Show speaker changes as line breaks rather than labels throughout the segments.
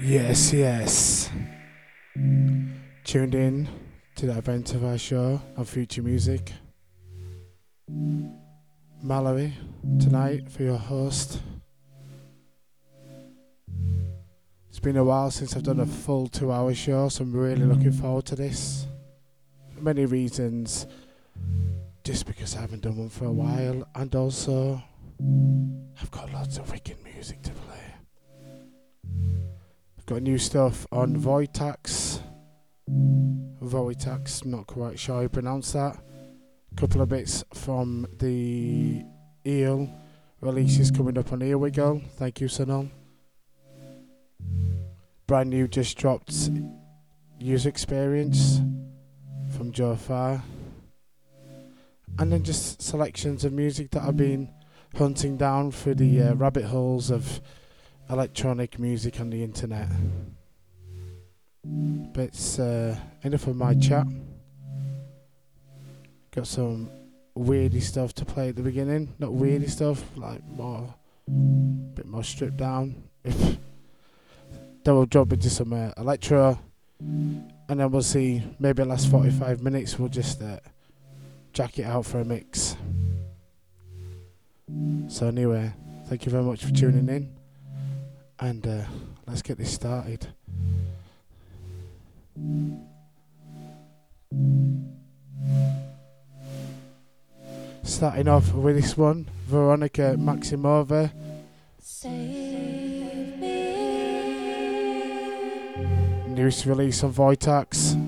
Yes, yes. Tuned in to the event of our show on Future Music. Mallory, tonight for your host. It's been a while since I've done a full two hour show, so I'm really looking forward to this. Many reasons. Just because I haven't done one for a mm. while, and also I've got lots of wicked music to play. I've got new stuff on mm. Voitax. Voitax, not quite sure how you pronounce that. A Couple of bits from the Eel releases coming up on Here We Go. Thank you, Sonal. Brand new just dropped user experience from Joe Farr. And then just selections of music that I've been hunting down through the uh, rabbit holes of electronic music on the internet. But it's uh, enough of my chat. Got some weirdy stuff to play at the beginning. Not weirdy stuff, like more, bit more stripped down. then we'll drop into some uh, electro, and then we'll see. Maybe the last 45 minutes we'll just uh, jack it out for a mix. So anyway, thank you very much for tuning in, and uh, let's get this started. Starting off with this one, Veronica Maximova. Newest release on Voitax.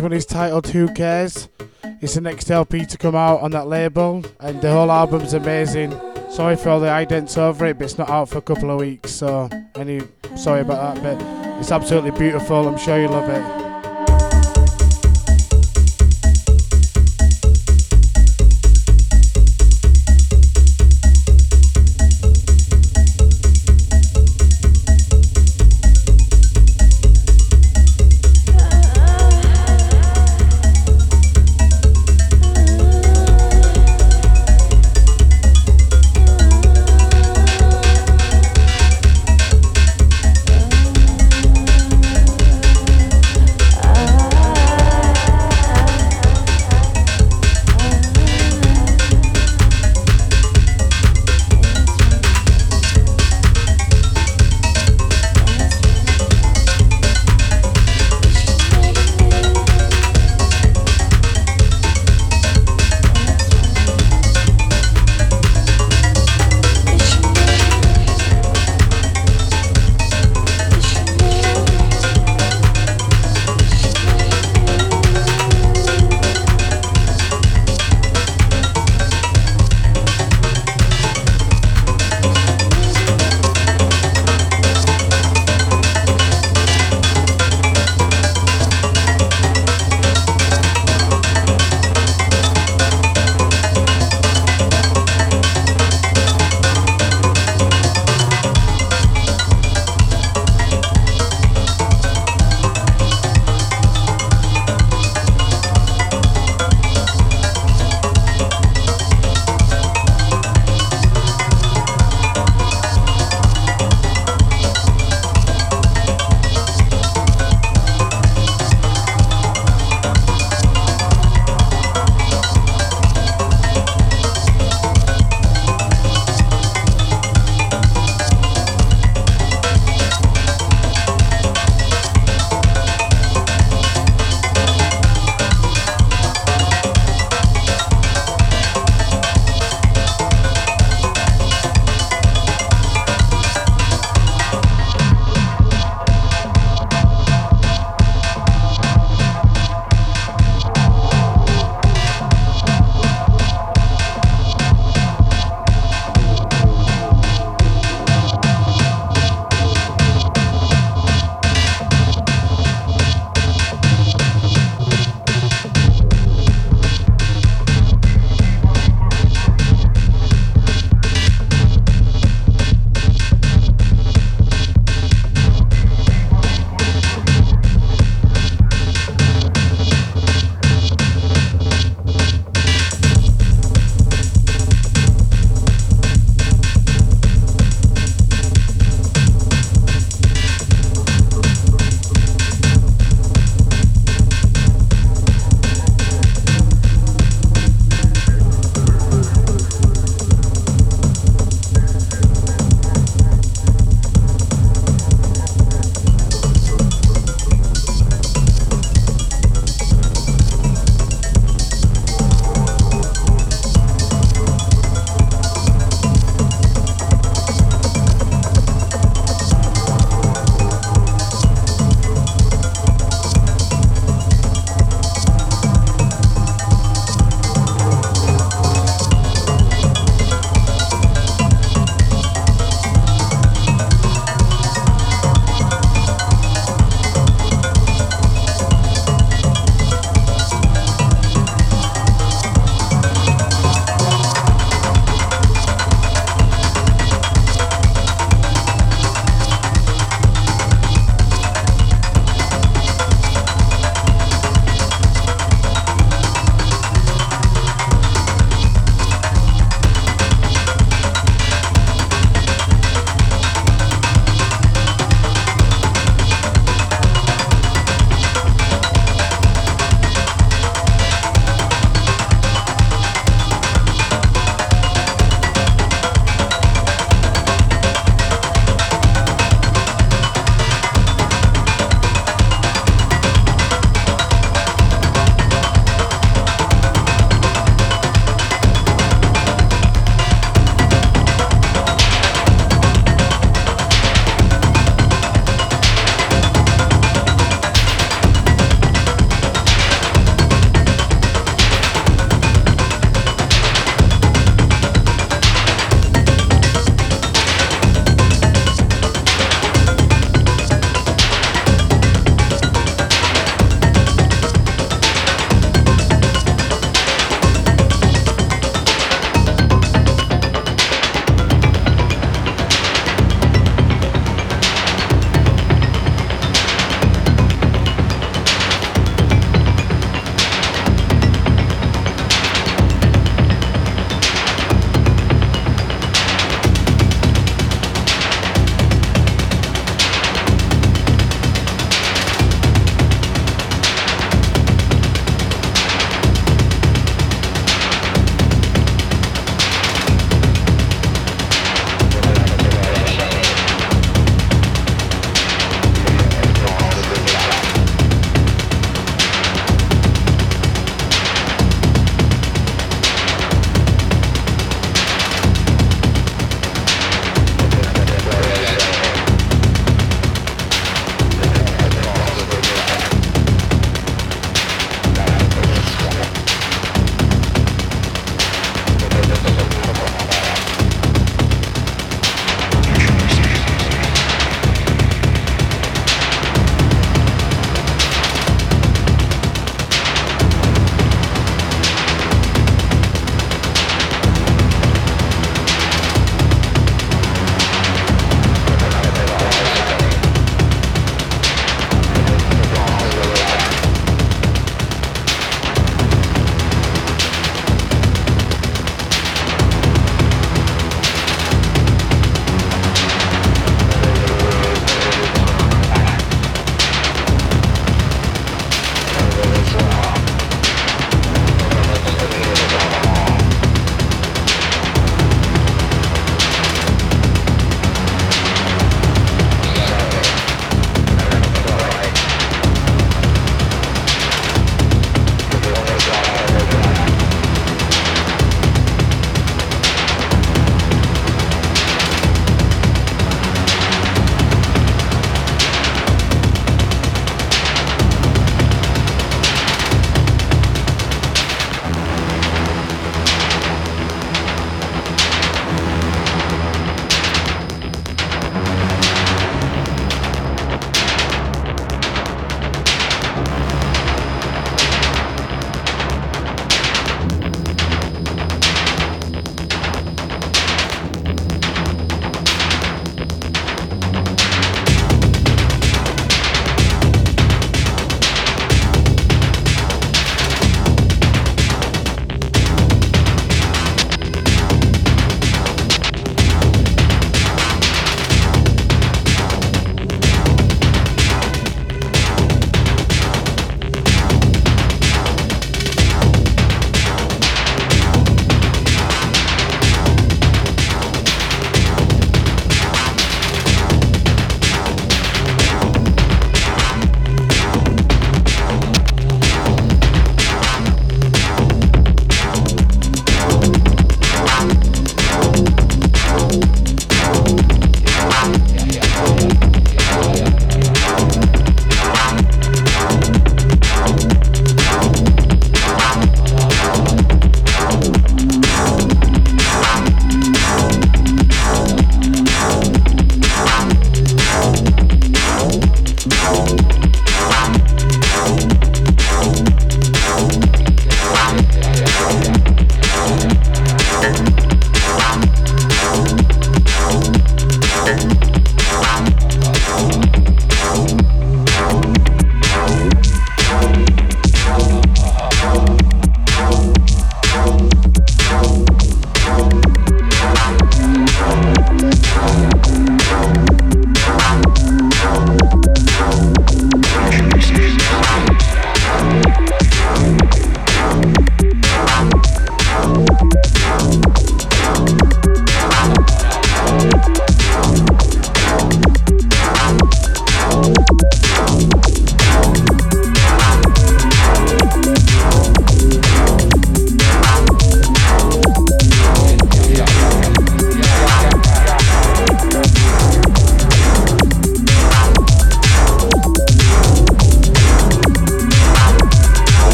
One is titled Who Cares. It's the next LP to come out on that label, and the whole album's amazing. Sorry for all the idents over it, but it's not out for a couple of weeks, so any sorry about that, but it's absolutely beautiful. I'm sure you love it.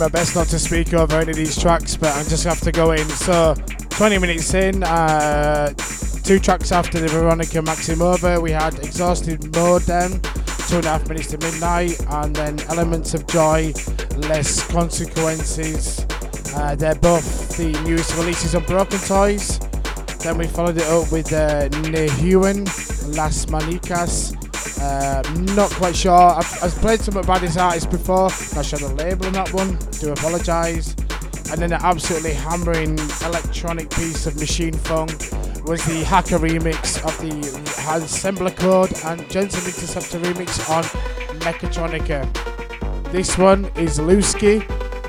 My best not to speak over any of these tracks, but I just have to go in. So, 20 minutes in, uh, two tracks after the Veronica Maximova, we had Exhausted Modem, two and a half minutes to midnight, and then Elements of Joy, Less Consequences. Uh, they're both the newest releases on Broken Toys. Then we followed it up with uh, Las Manicas, uh, not quite sure. I've, I've, played some by this artist before. Not sure the label on that one. Do apologise. And then the absolutely hammering electronic piece of Machine Funk was the Hacker remix of the Assembler Code and Jensen Interceptor remix on Mechatronica. This one is Lusky,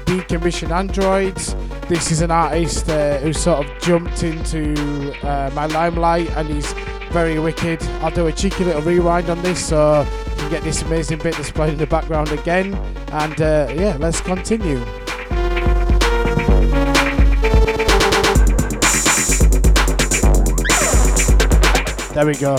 Decommission Androids. This is an artist uh, who sort of jumped into uh, my limelight and he's very wicked. I'll do a cheeky little rewind on this so you can get this amazing bit displayed in the background again. And uh, yeah, let's continue. There we go.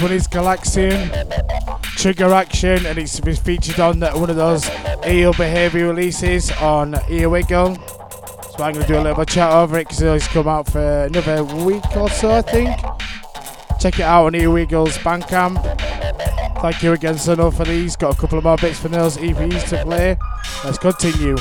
One is Galaxian Trigger Action, and it's been featured on one of those EO Behaviour releases on Earwiggle. So I'm going to do a little bit of chat over it because it's come out for another week or so, I think. Check it out on Earwiggle's Bandcamp. Thank you again, Sono, for these. Got a couple of more bits for those EPs to play. Let's continue.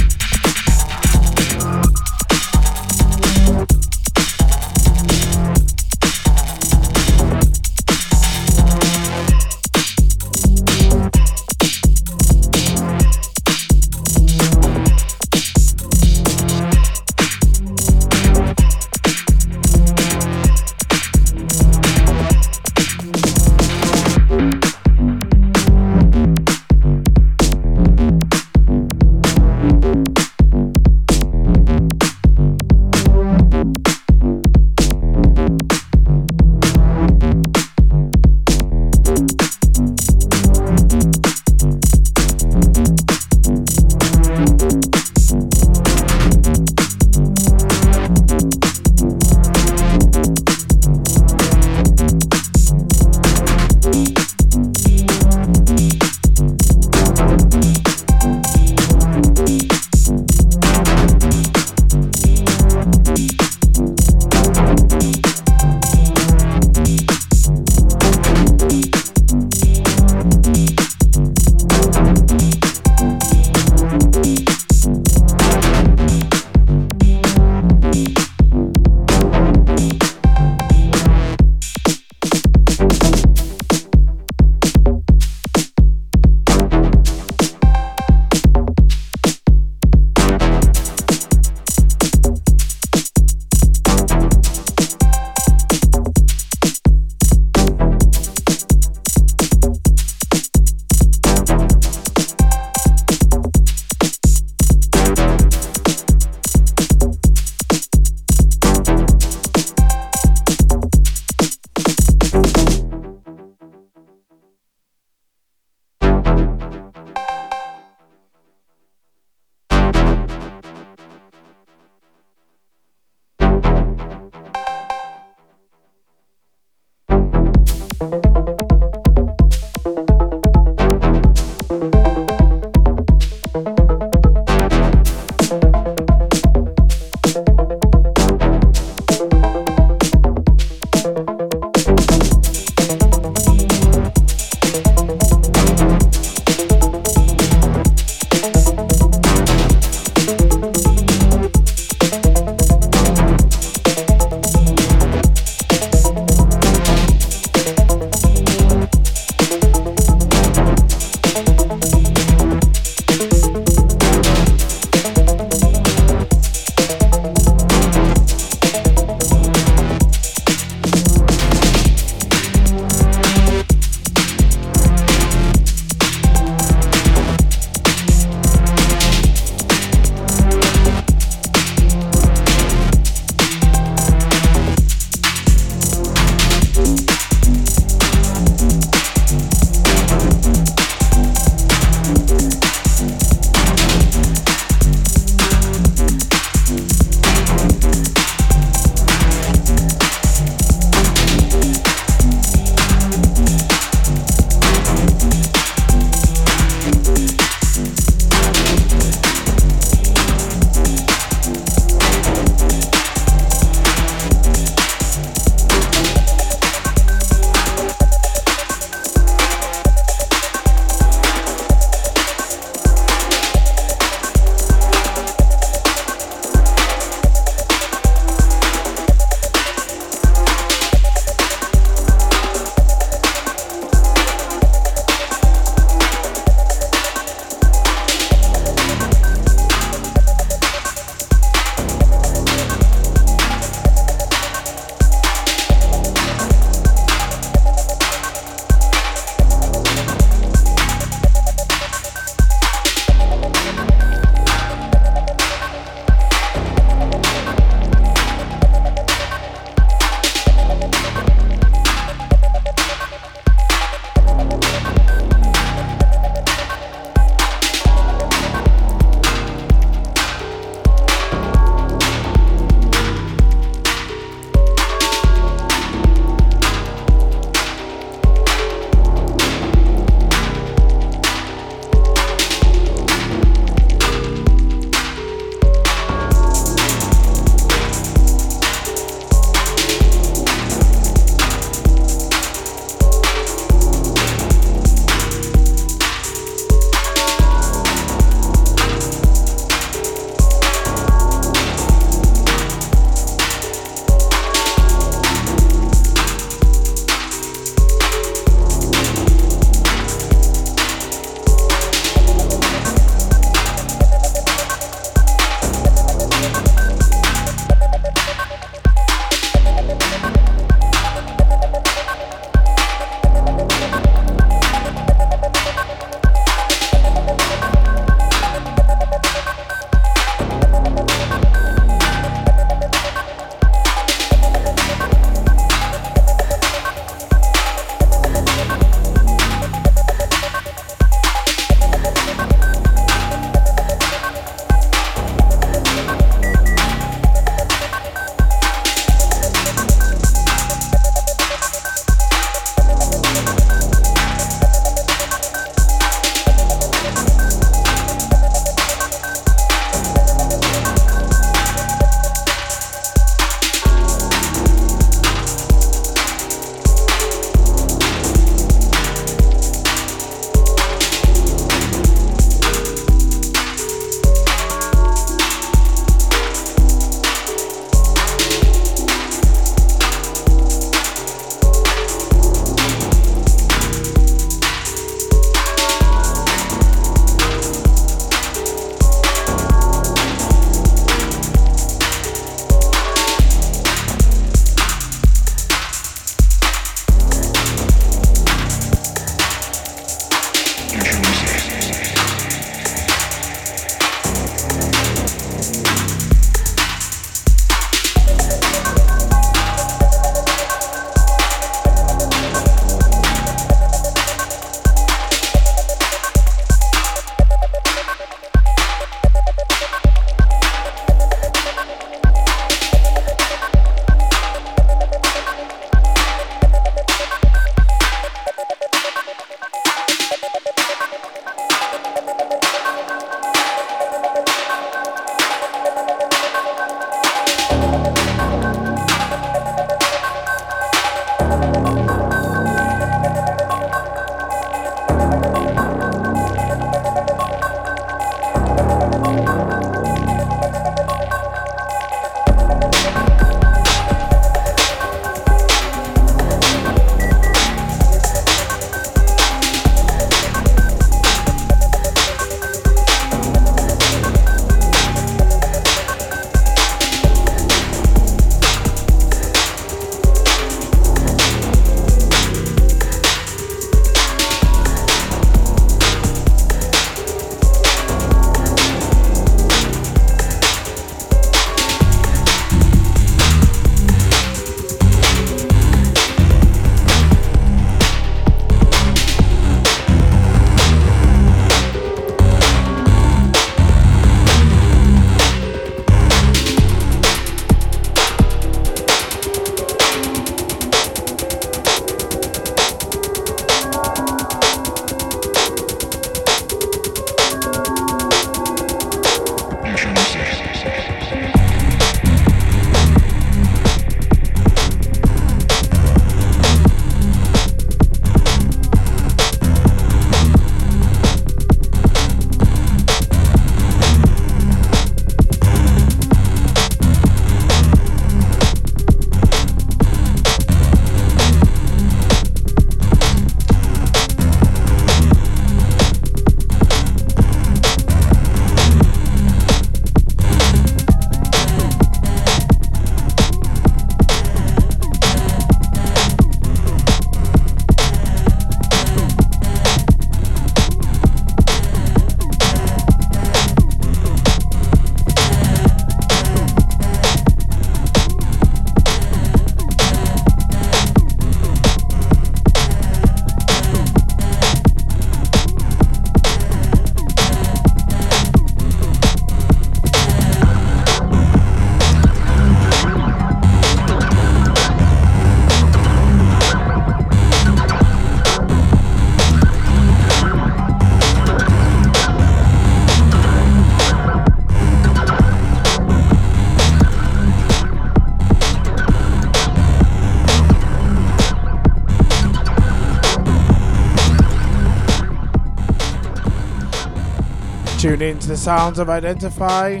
Tune in to the sounds of Identify.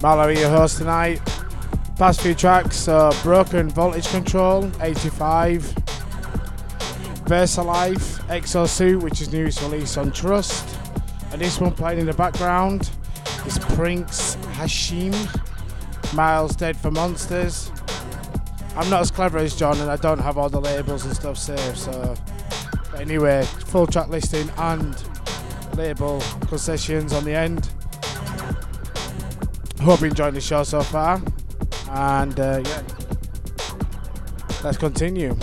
Mallory, your host tonight. Past few tracks uh, Broken Voltage Control, 85. Versa Versalife, Exosuit, which is newest release on Trust. And this one playing in the background is Prince Hashim, Miles Dead for Monsters. I'm not as clever as John and I don't have all the labels and stuff saved, so. But anyway, full track listing and label concessions on the end. Hope you enjoyed the show so far. And uh, yeah, let's continue.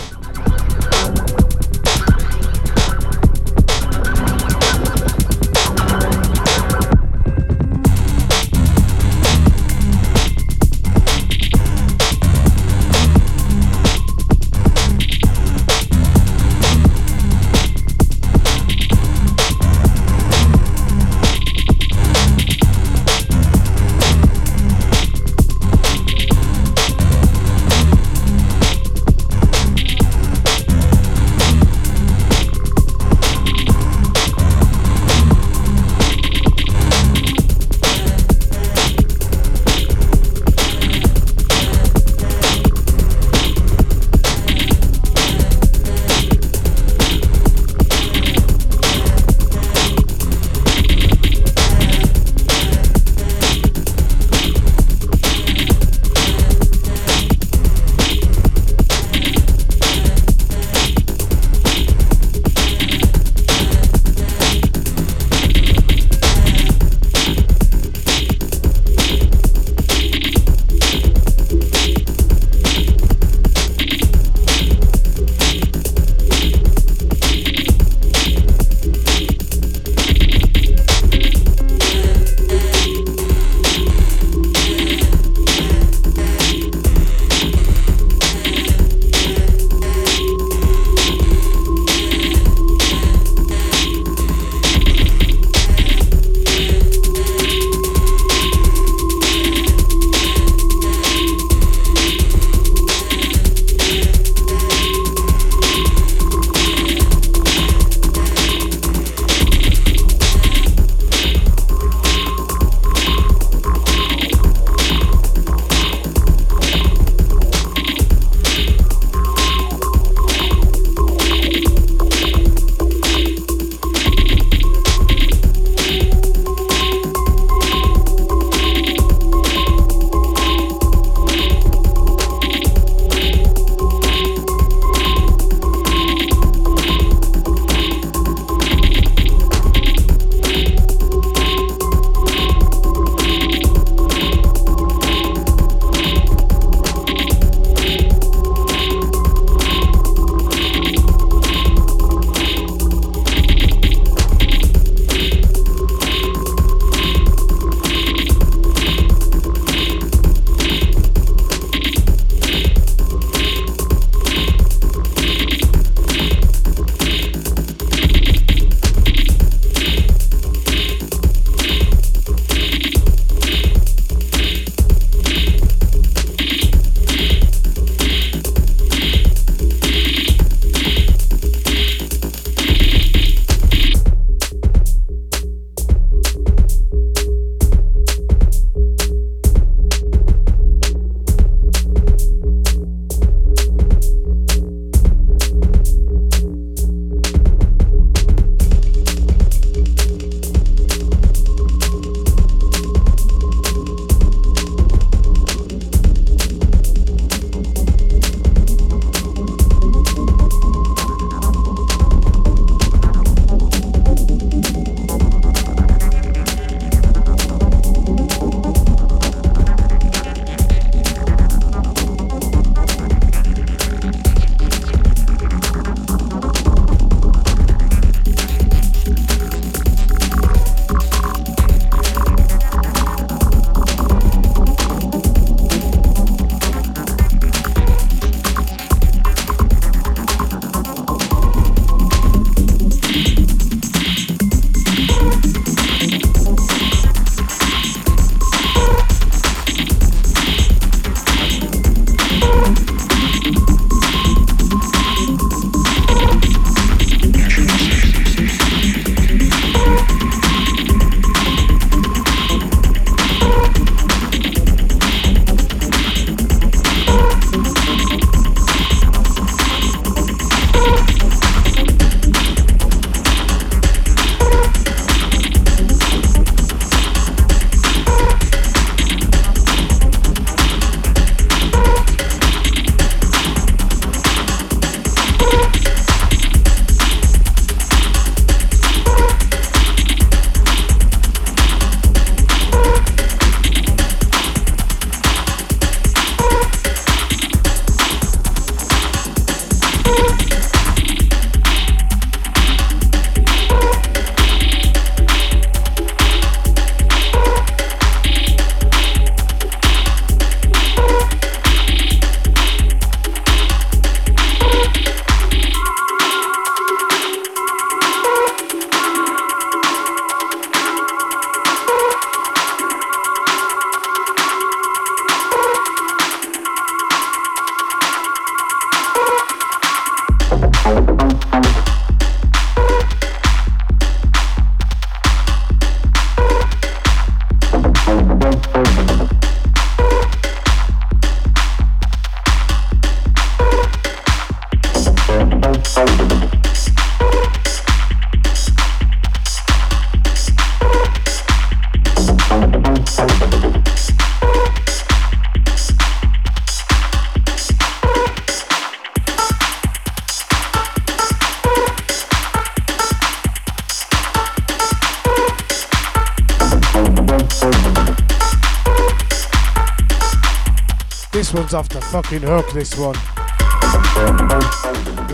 Fucking hook, this one.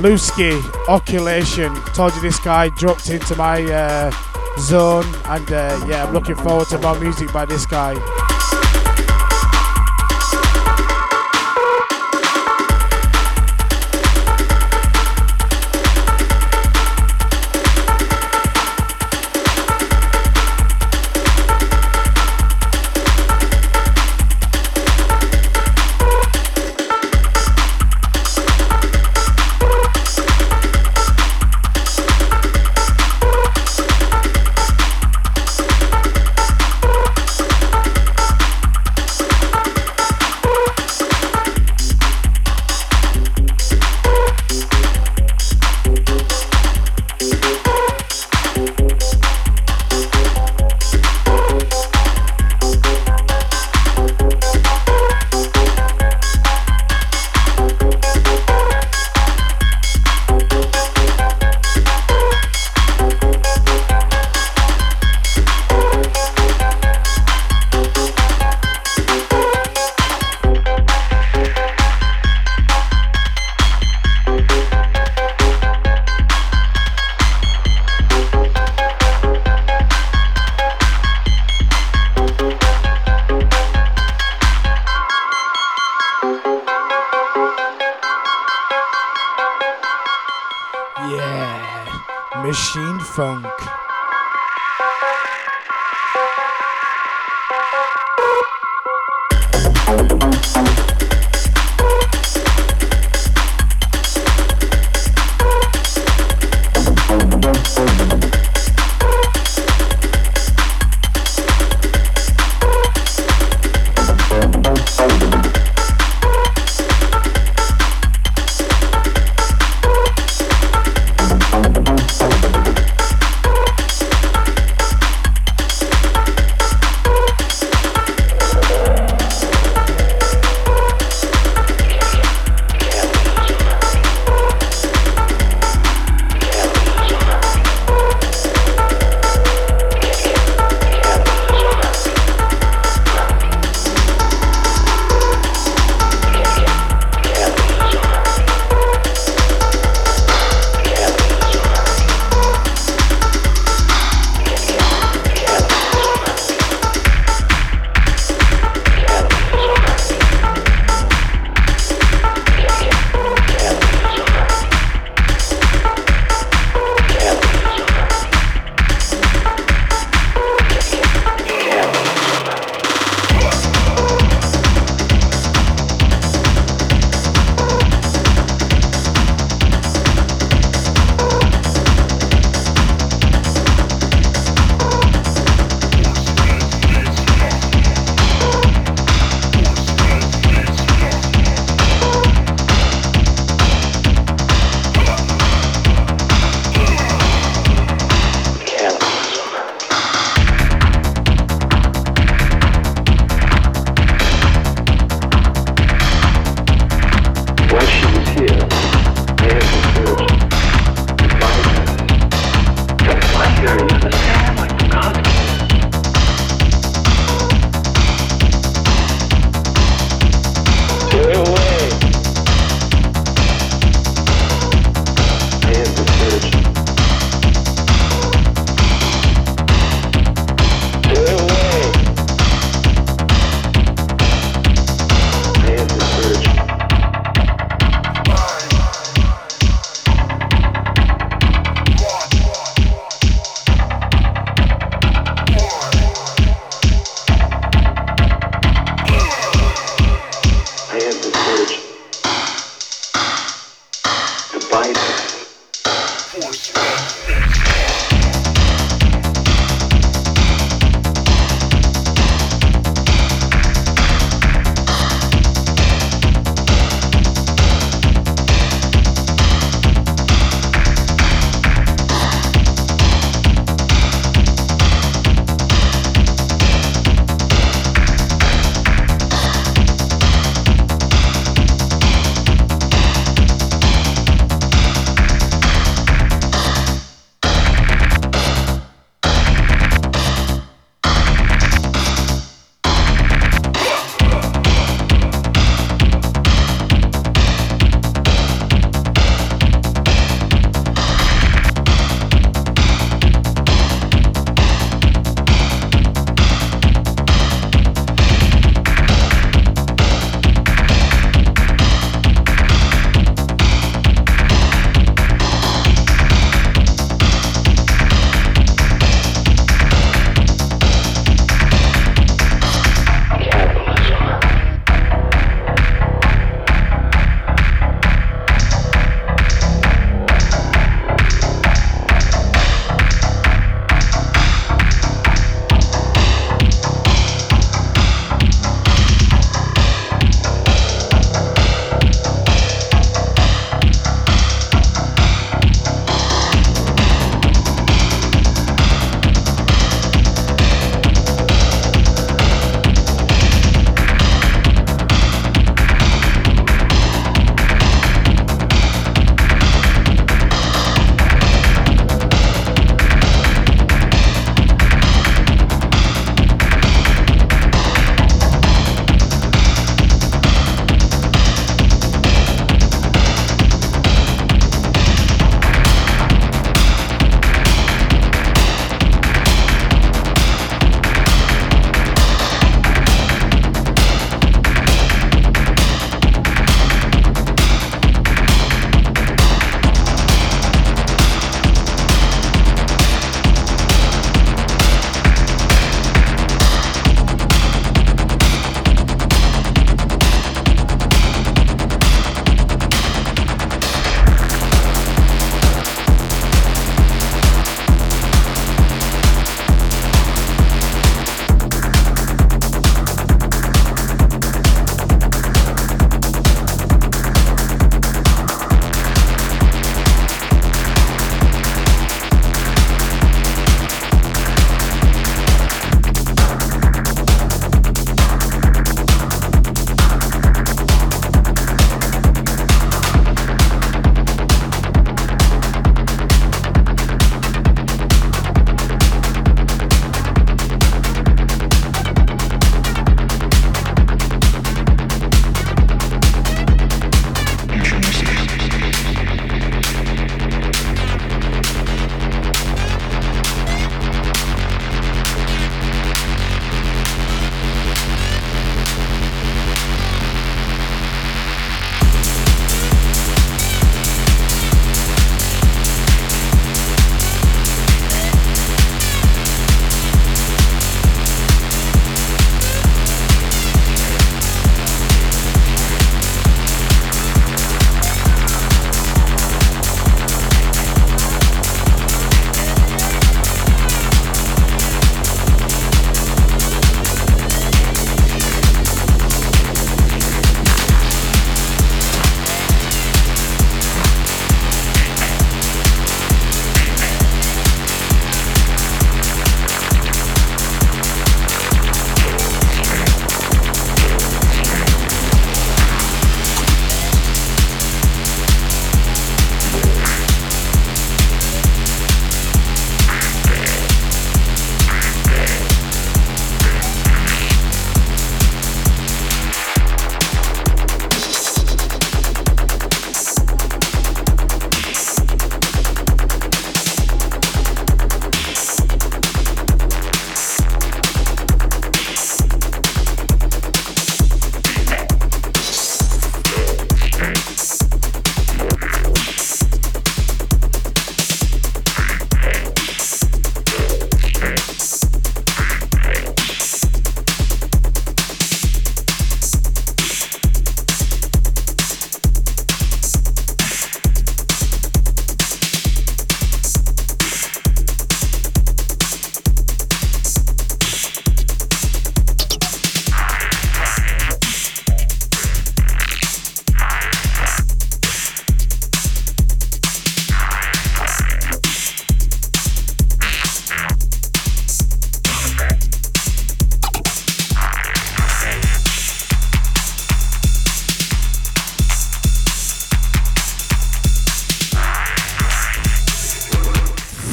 Lusky, Oculation. Told you this guy dropped into my uh, zone, and uh, yeah, I'm looking forward to more music by this guy.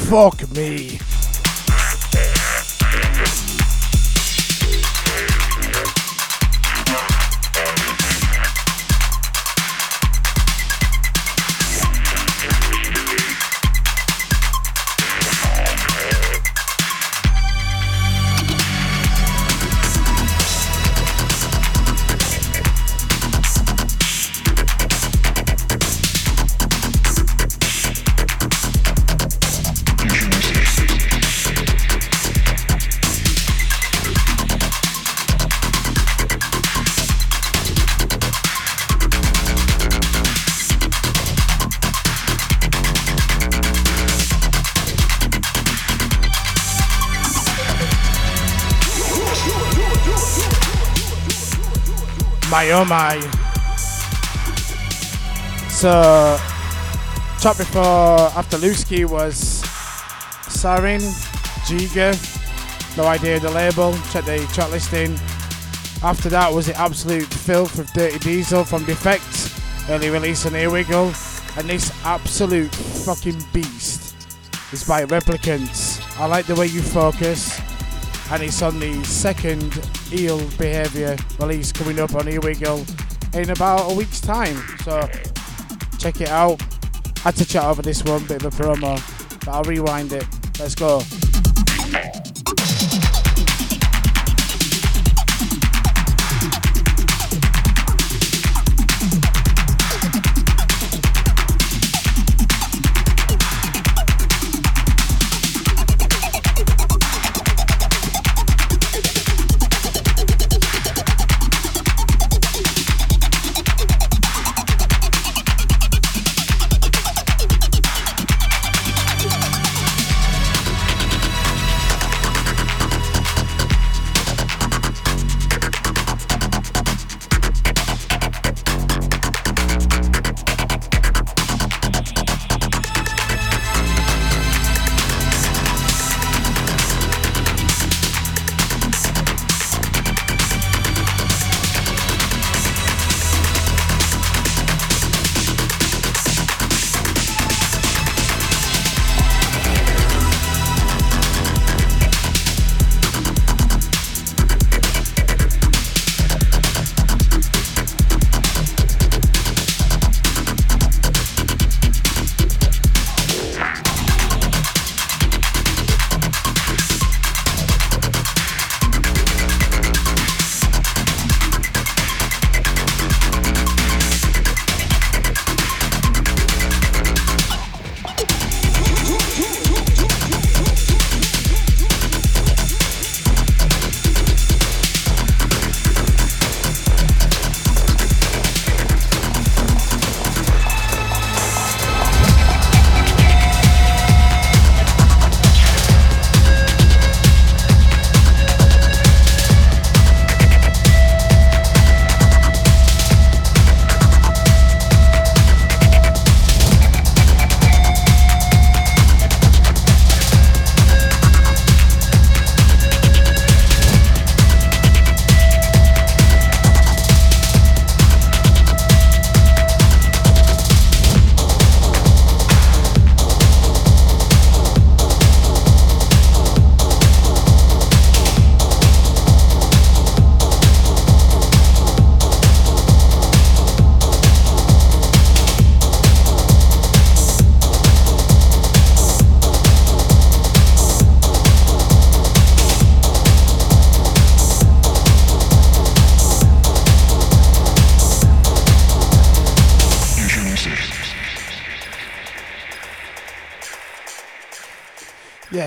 Fuck me. Oh my. So, top before after Lusky was Sarin, Giga, no idea the label, check the track listing. After that was the absolute filth of Dirty Diesel from Defect, early release on Earwiggle, and this absolute fucking beast is by Replicants. I like the way you focus, and it's on the second Eel Behaviour release coming up on Here We Go in about a week's time. So check it out. Had to chat over this one, bit of a promo, but I'll rewind it. Let's go.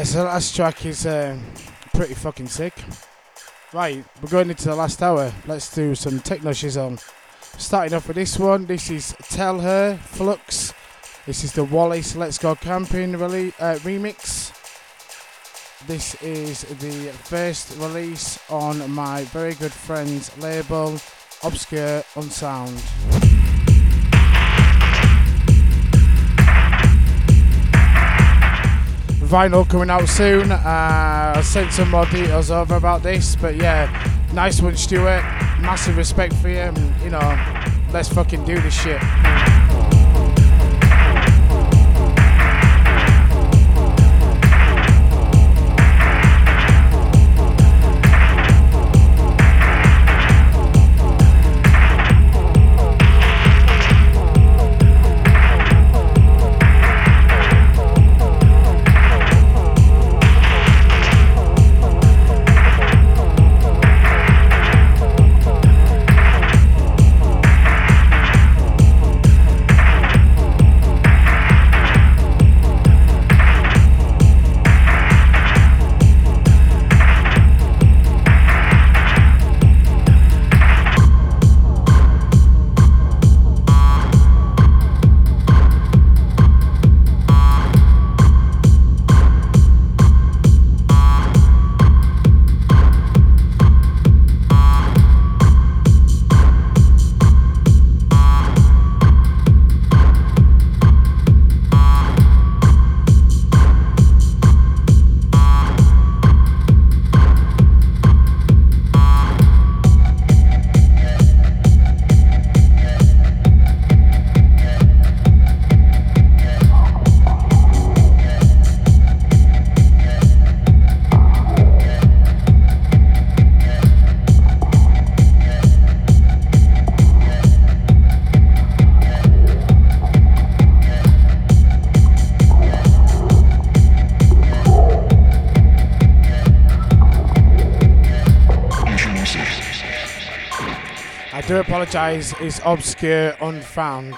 Yeah, so that last track is uh, pretty fucking sick. Right, we're going into the last hour. Let's do some techno shizzle. Starting off with this one. This is Tell Her Flux. This is the Wallace Let's Go Camping rele- uh, remix. This is the first release on my very good friend's label, Obscure Unsound. Vinyl coming out soon. Uh, I'll send some more details over about this, but yeah, nice one, Stuart. Massive respect for you. And, you know, let's fucking do this shit. Do apologise. It's obscure, unfound,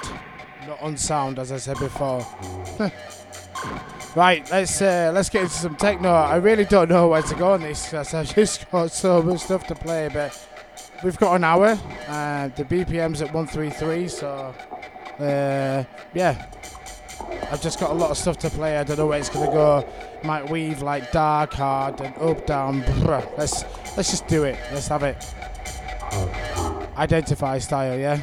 not unsound, as I said before. right, let's uh, let's get into some techno. I really don't know where to go on this because I've just got so much stuff to play, but we've got an hour. Uh, the BPM's at 133, so uh, yeah. I've just got a lot of stuff to play. I don't know where it's gonna go. Might weave like dark, hard, and up, down. Brr. Let's let's just do it. Let's have it. Identify style, yeah.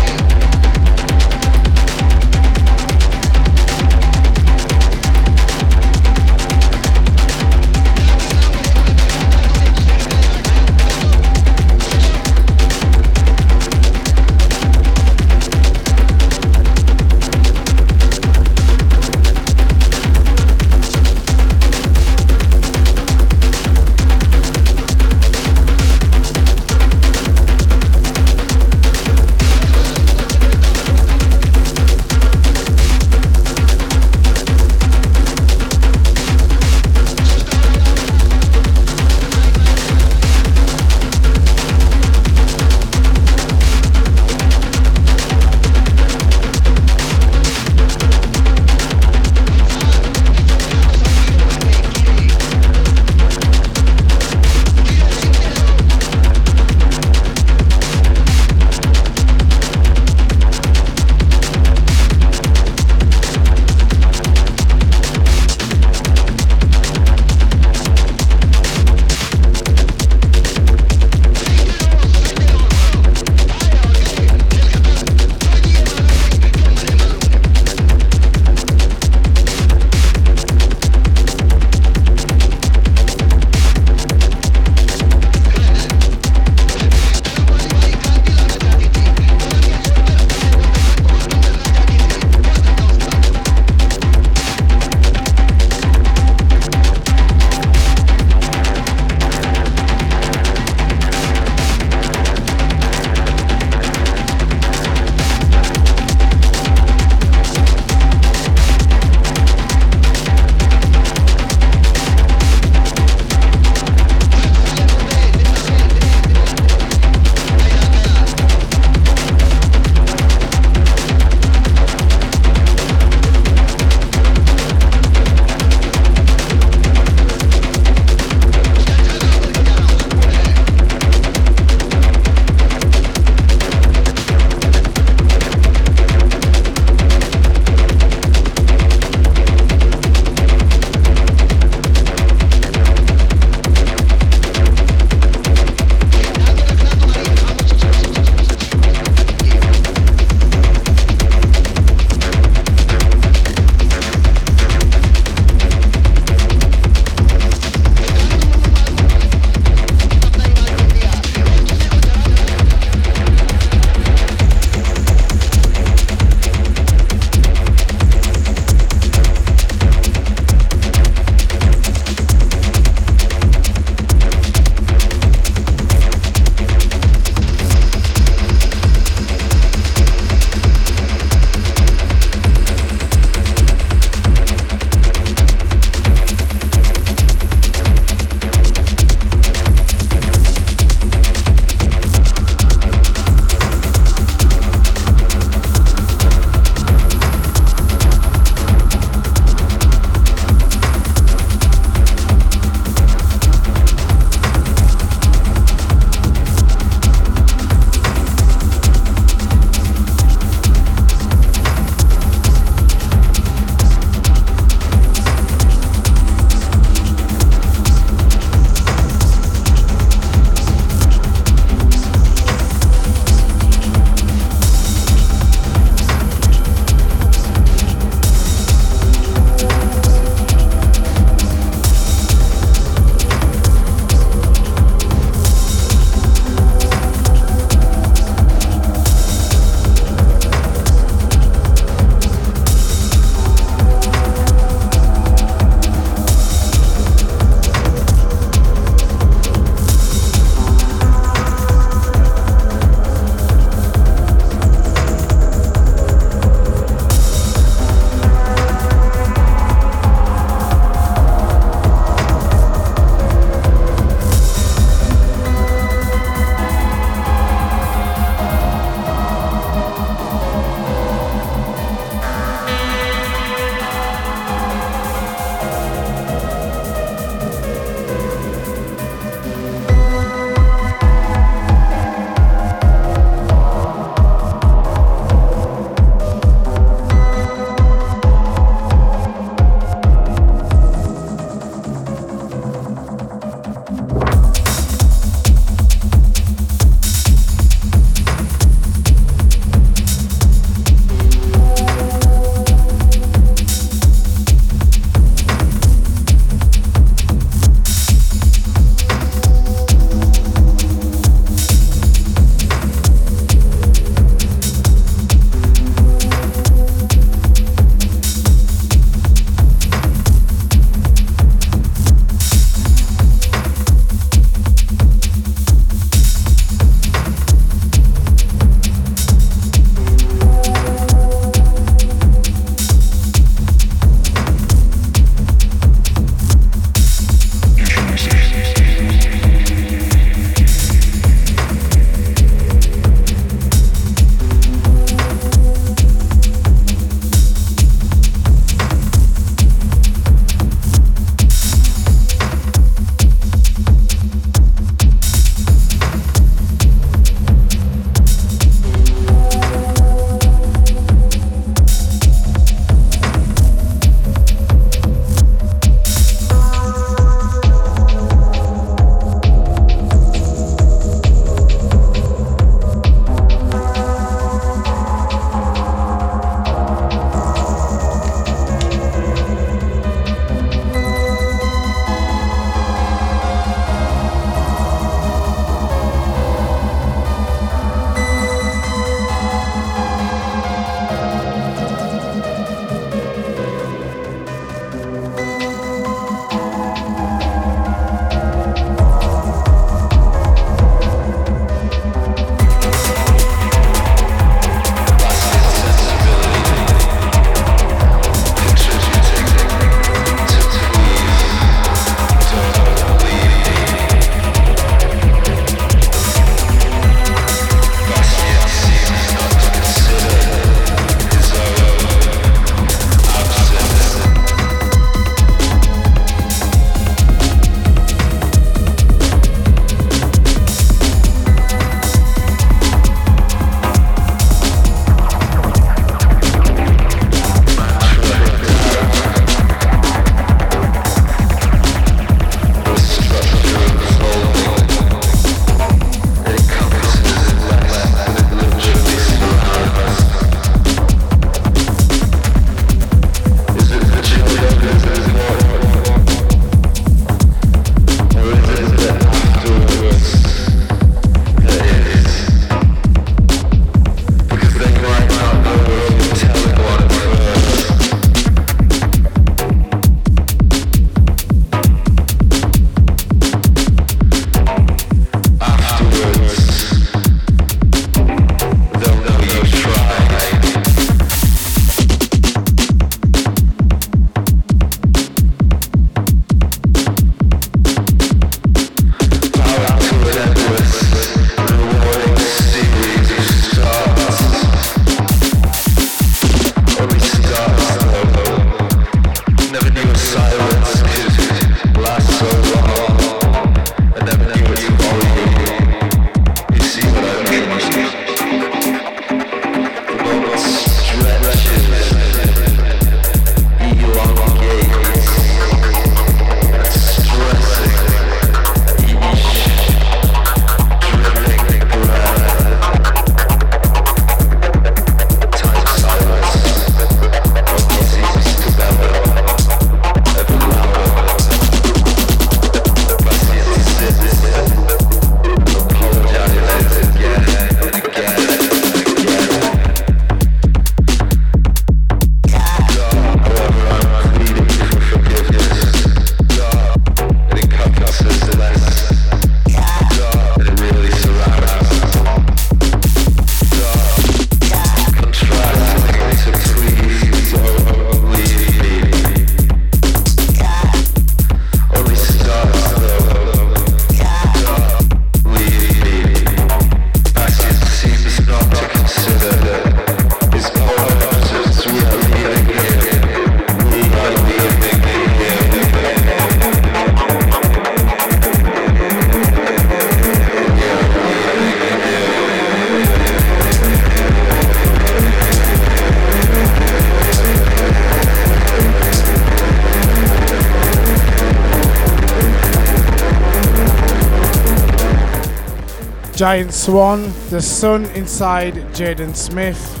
Giant Swan, The Sun Inside Jaden Smith.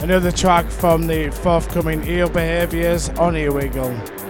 Another track from the forthcoming Eel Behaviours on Earwiggle.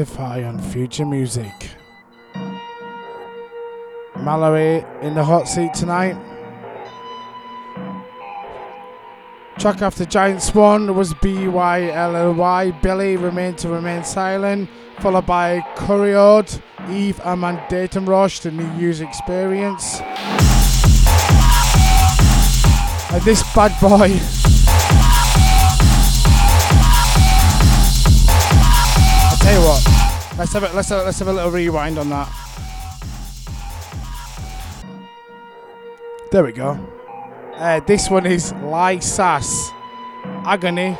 Identify on future music. Mallory in the hot seat tonight. Track after Giant Swan was B-Y-L-L-Y, Billy Remain to Remain Silent, followed by Curiod, Eve and Mandatum Rush, the new user experience. And this bad boy I'll tell you what, let's have a, let's have, let's have a little rewind on that. There we go. Uh, this one is Lysas Agony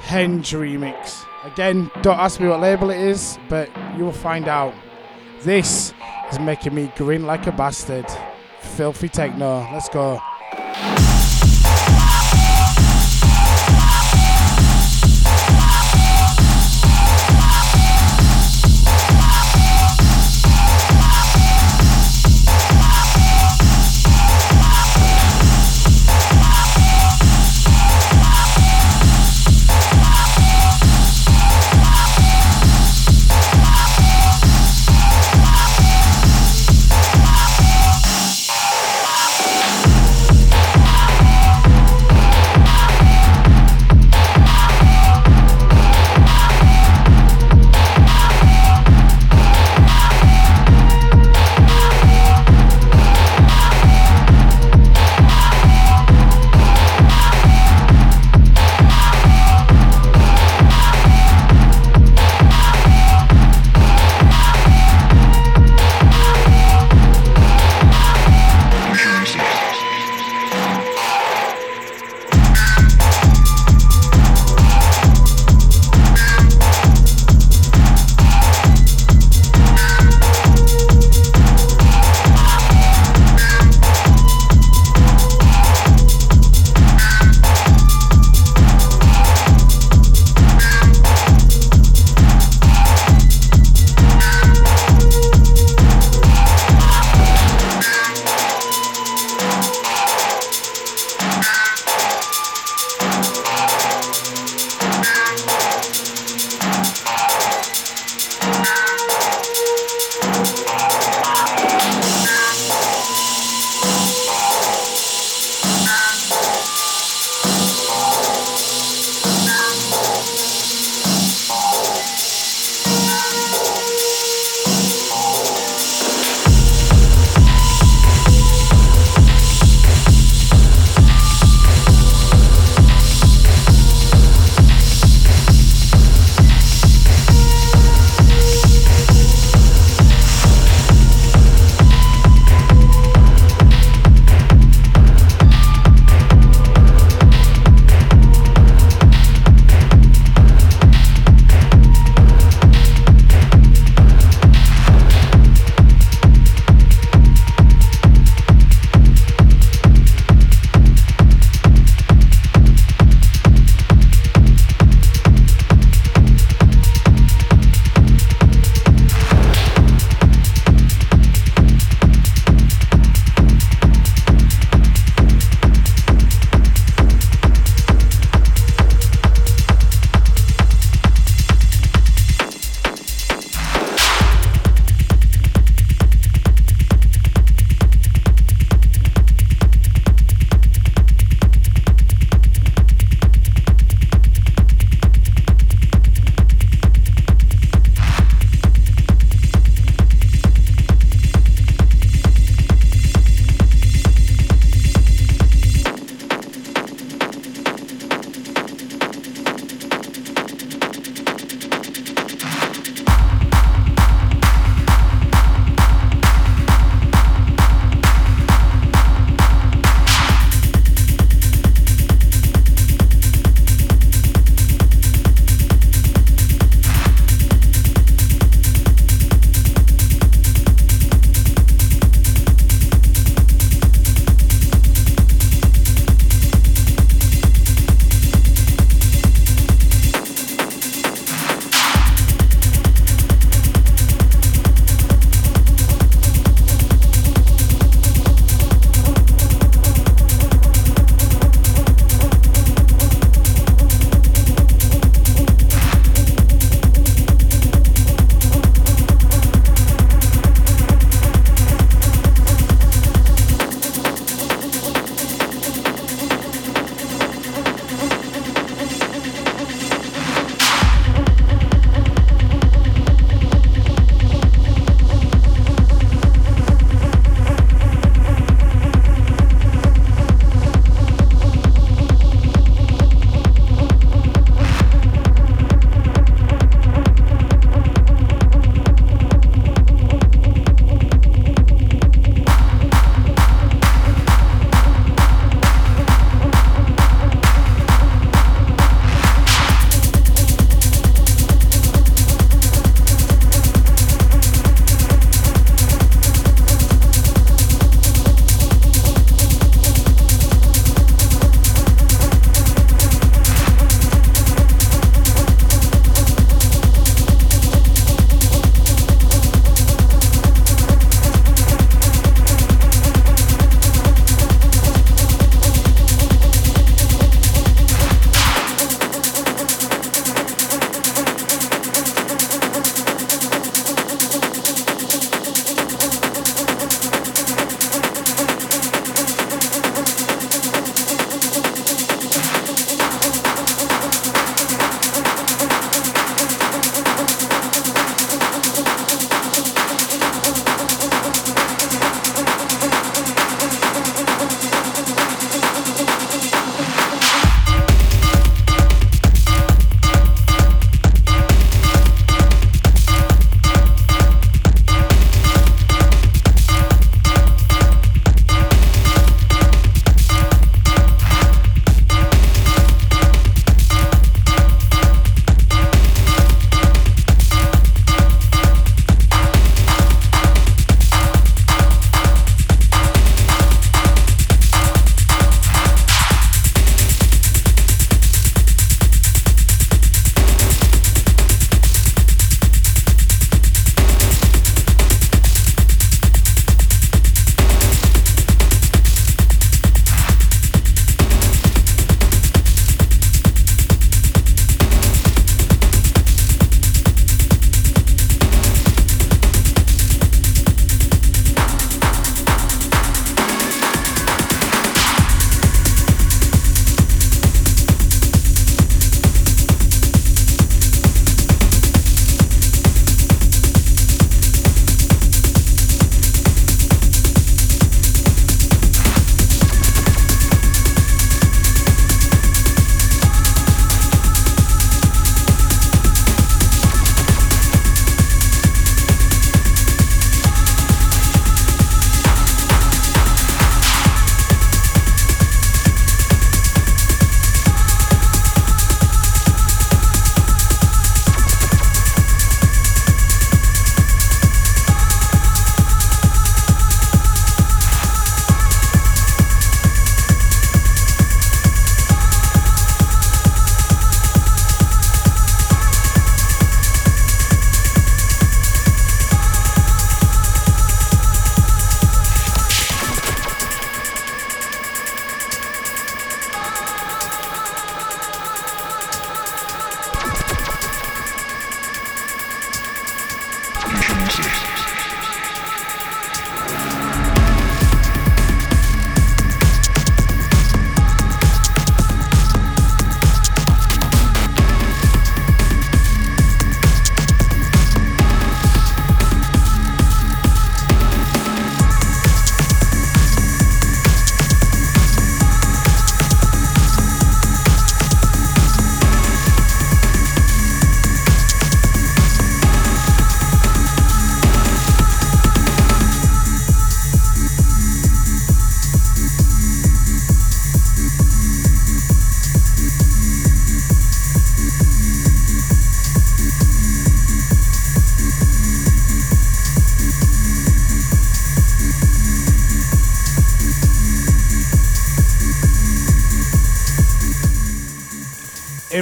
Henge remix. Again, don't ask me what label it is, but you will find out. This is making me grin like a bastard. Filthy techno. Let's go.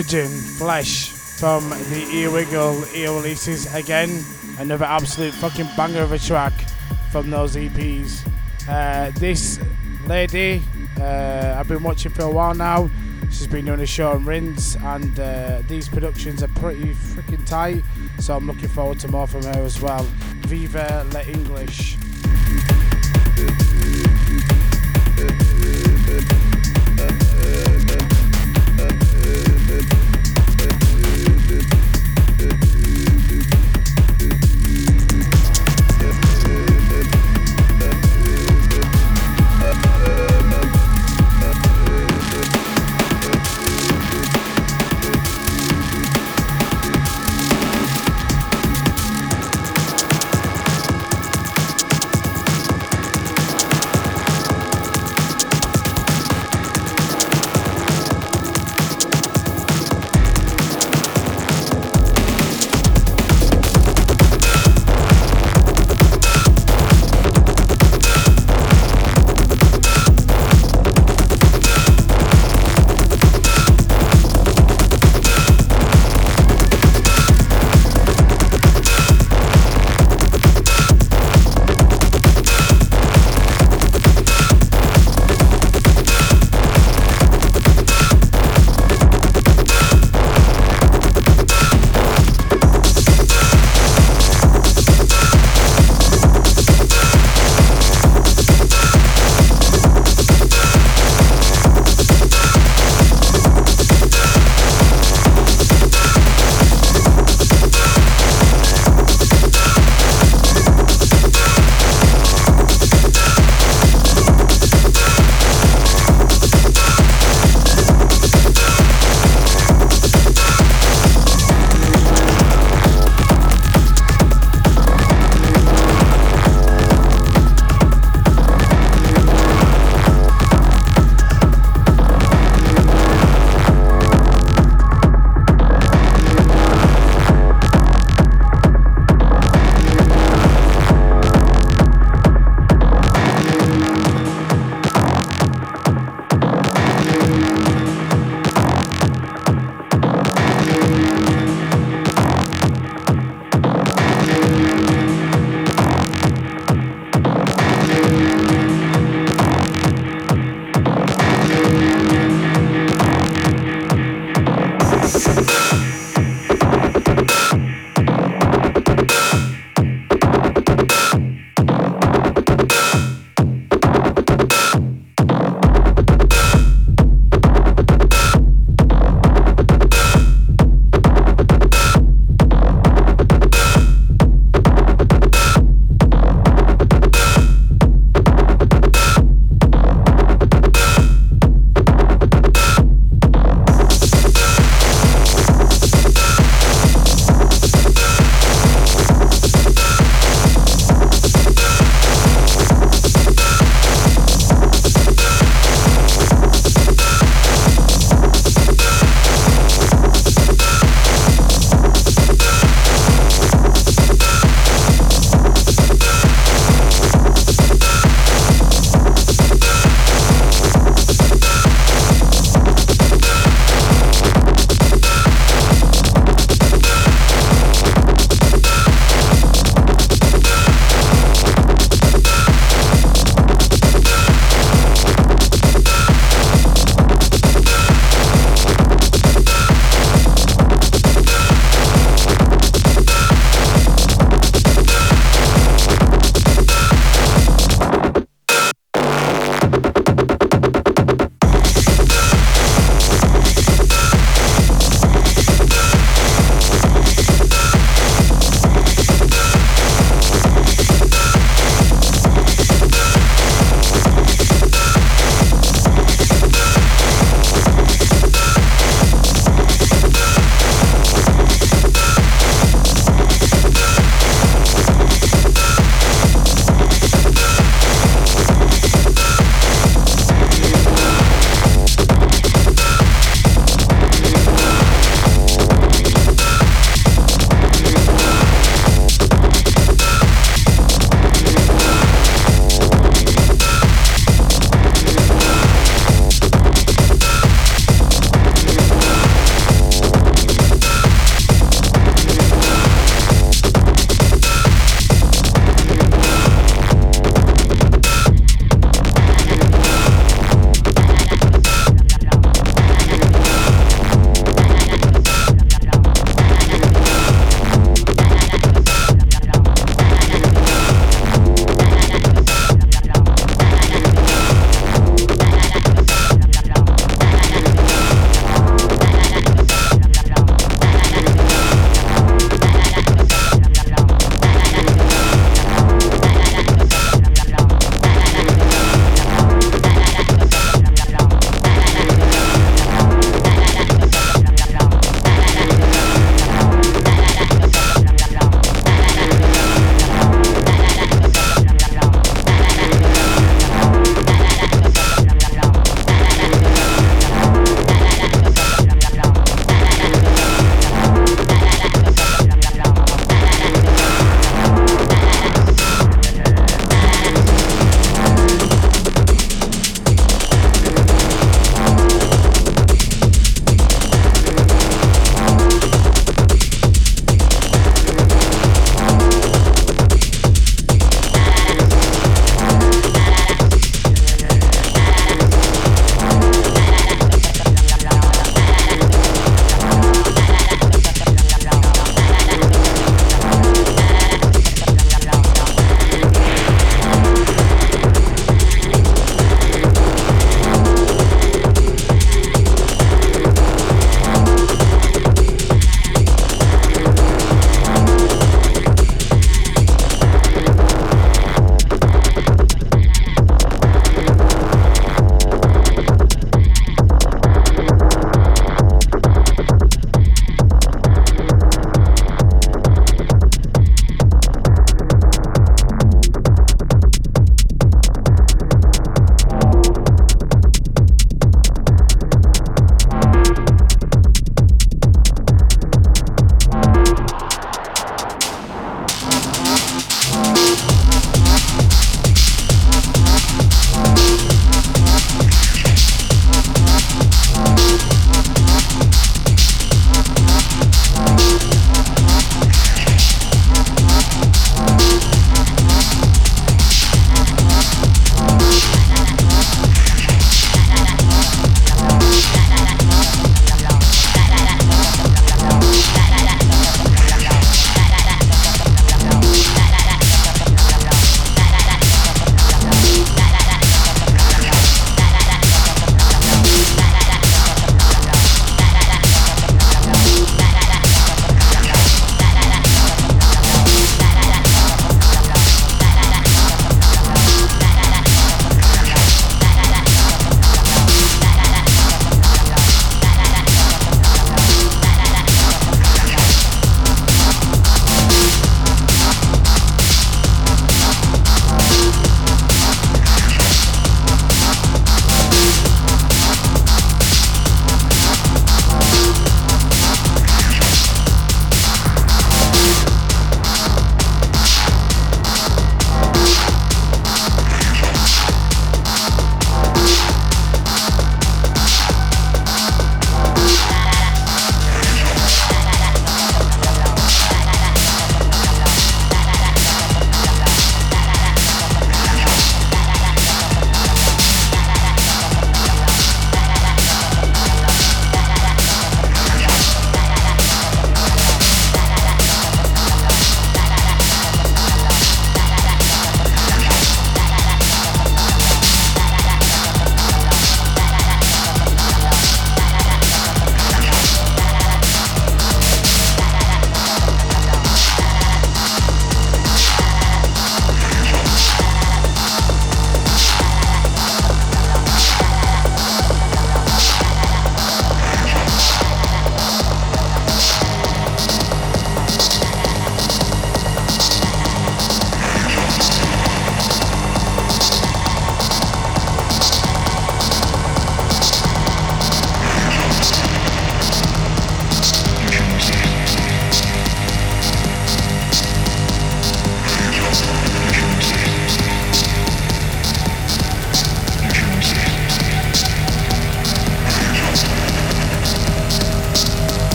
Imogen Flesh from the Earwiggle ear releases again. Another absolute fucking banger of a track from those EPs. Uh, this lady, uh, I've been watching for a while now. She's been doing a show on Rinse, and uh, these productions are pretty freaking tight. So I'm looking forward to more from her as well. Viva La English.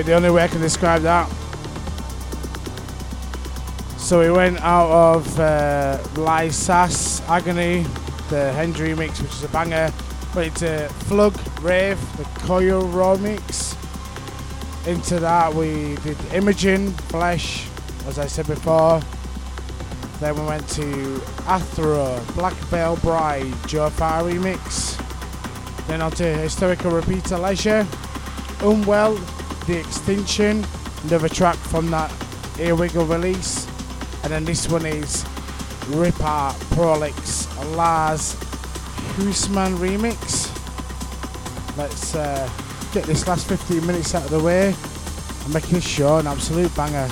Probably the only way I can describe that. So we went out of uh, Lysas Agony, the Hendry mix, which is a banger. Went into Flug Rave, the Coil Raw mix. Into that we did Imogen, Flesh, as I said before. Then we went to Athro, Black Veil Bride, Joe Far remix. Then on to Historical Repeater Leisure, Unwell, The Extinction, another track from that Earwiggle release. And then this one is Ripper Prolix, Lars Huisman remix. Let's uh, get this last 15 minutes out of the way make this show an absolute banger.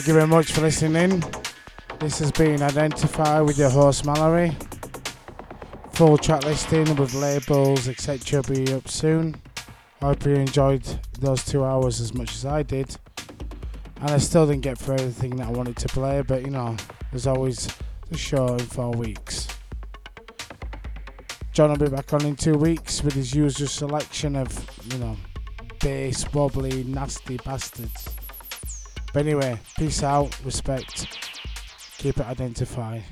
Thank you very much for listening. This has been Identify with your host Mallory. Full track listing with labels, etc. will be up soon. I hope you enjoyed those two hours as much as I did. And I still didn't get through everything that I wanted to play, but you know, there's always the show in four weeks. John will be back on in two weeks with his usual selection of, you know, bass, wobbly, nasty bastards. But anyway, peace out, respect, keep it identified.